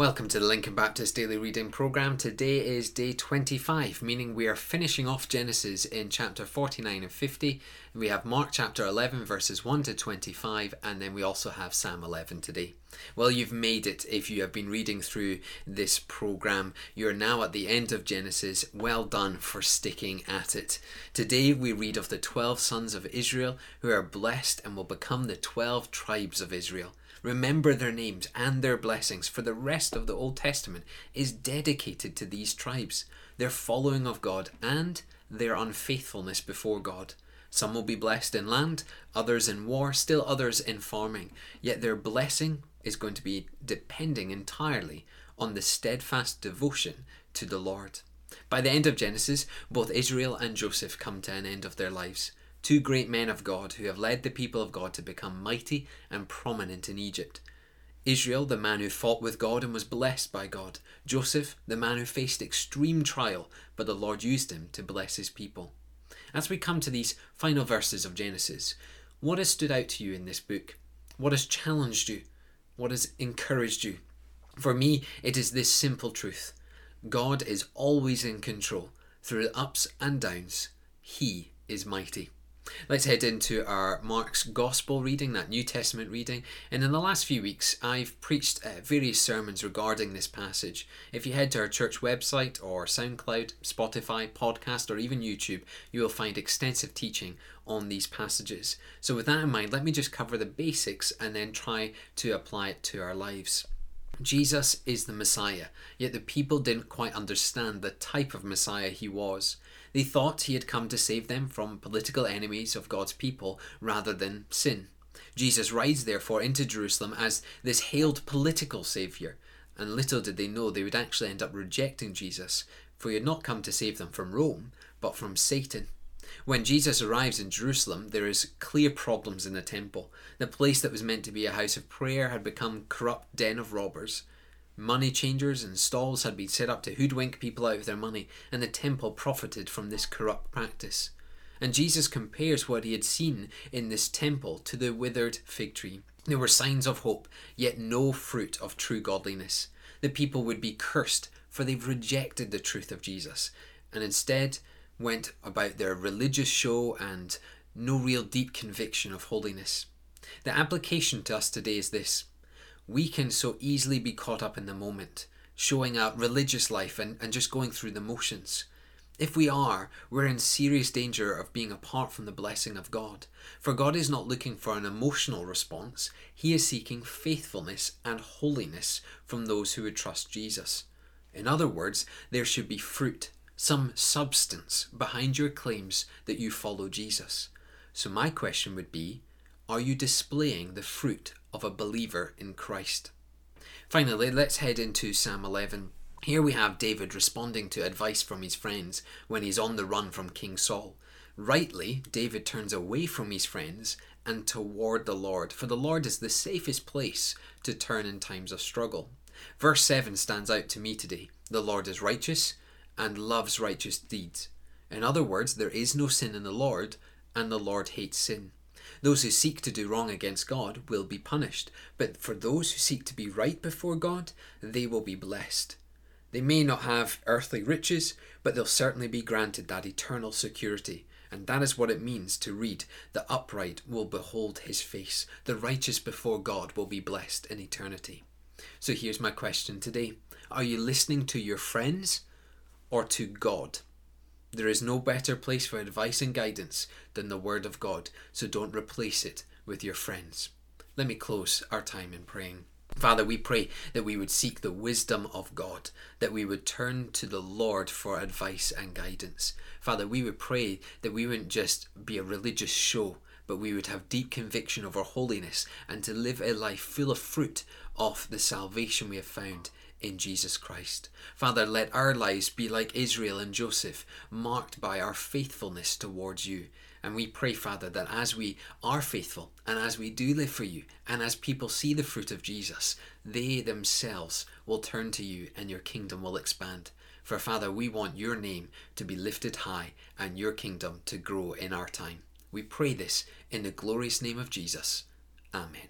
Welcome to the Lincoln Baptist Daily Reading Program. Today is day 25, meaning we are finishing off Genesis in chapter 49 and 50. We have Mark chapter 11, verses 1 to 25, and then we also have Psalm 11 today. Well, you've made it if you have been reading through this program. You're now at the end of Genesis. Well done for sticking at it. Today we read of the 12 sons of Israel who are blessed and will become the 12 tribes of Israel. Remember their names and their blessings, for the rest of the Old Testament is dedicated to these tribes, their following of God, and their unfaithfulness before God. Some will be blessed in land, others in war, still others in farming. Yet their blessing is going to be depending entirely on the steadfast devotion to the Lord. By the end of Genesis, both Israel and Joseph come to an end of their lives two great men of God who have led the people of God to become mighty and prominent in Egypt. Israel, the man who fought with God and was blessed by God. Joseph, the man who faced extreme trial, but the Lord used him to bless his people. As we come to these final verses of Genesis, what has stood out to you in this book? What has challenged you? What has encouraged you? For me, it is this simple truth God is always in control. Through the ups and downs, He is mighty. Let's head into our Mark's Gospel reading, that New Testament reading. And in the last few weeks, I've preached uh, various sermons regarding this passage. If you head to our church website or SoundCloud, Spotify, podcast, or even YouTube, you will find extensive teaching on these passages. So, with that in mind, let me just cover the basics and then try to apply it to our lives. Jesus is the Messiah, yet the people didn't quite understand the type of Messiah he was. They thought he had come to save them from political enemies of God's people rather than sin. Jesus rides therefore into Jerusalem as this hailed political saviour, and little did they know they would actually end up rejecting Jesus, for he had not come to save them from Rome, but from Satan. When Jesus arrives in Jerusalem, there is clear problems in the temple. The place that was meant to be a house of prayer had become corrupt den of robbers. Money changers and stalls had been set up to hoodwink people out of their money, and the temple profited from this corrupt practice. And Jesus compares what he had seen in this temple to the withered fig tree. There were signs of hope, yet no fruit of true godliness. The people would be cursed, for they've rejected the truth of Jesus, and instead went about their religious show and no real deep conviction of holiness. The application to us today is this we can so easily be caught up in the moment, showing a religious life and, and just going through the motions. If we are, we're in serious danger of being apart from the blessing of God. For God is not looking for an emotional response, He is seeking faithfulness and holiness from those who would trust Jesus. In other words, there should be fruit, some substance behind your claims that you follow Jesus. So, my question would be are you displaying the fruit of a believer in Christ? Finally, let's head into Psalm 11. Here we have David responding to advice from his friends when he's on the run from King Saul. Rightly, David turns away from his friends and toward the Lord, for the Lord is the safest place to turn in times of struggle. Verse 7 stands out to me today. The Lord is righteous and loves righteous deeds. In other words, there is no sin in the Lord, and the Lord hates sin. Those who seek to do wrong against God will be punished, but for those who seek to be right before God, they will be blessed. They may not have earthly riches, but they'll certainly be granted that eternal security. And that is what it means to read, The upright will behold his face, the righteous before God will be blessed in eternity. So here's my question today Are you listening to your friends or to God? There is no better place for advice and guidance than the Word of God, so don't replace it with your friends. Let me close our time in praying. Father, we pray that we would seek the wisdom of God, that we would turn to the Lord for advice and guidance. Father, we would pray that we wouldn't just be a religious show, but we would have deep conviction of our holiness and to live a life full of fruit of the salvation we have found in Jesus Christ. Father, let our lives be like Israel and Joseph, marked by our faithfulness towards you. And we pray, Father, that as we are faithful and as we do live for you, and as people see the fruit of Jesus, they themselves will turn to you and your kingdom will expand. For, Father, we want your name to be lifted high and your kingdom to grow in our time. We pray this in the glorious name of Jesus. Amen.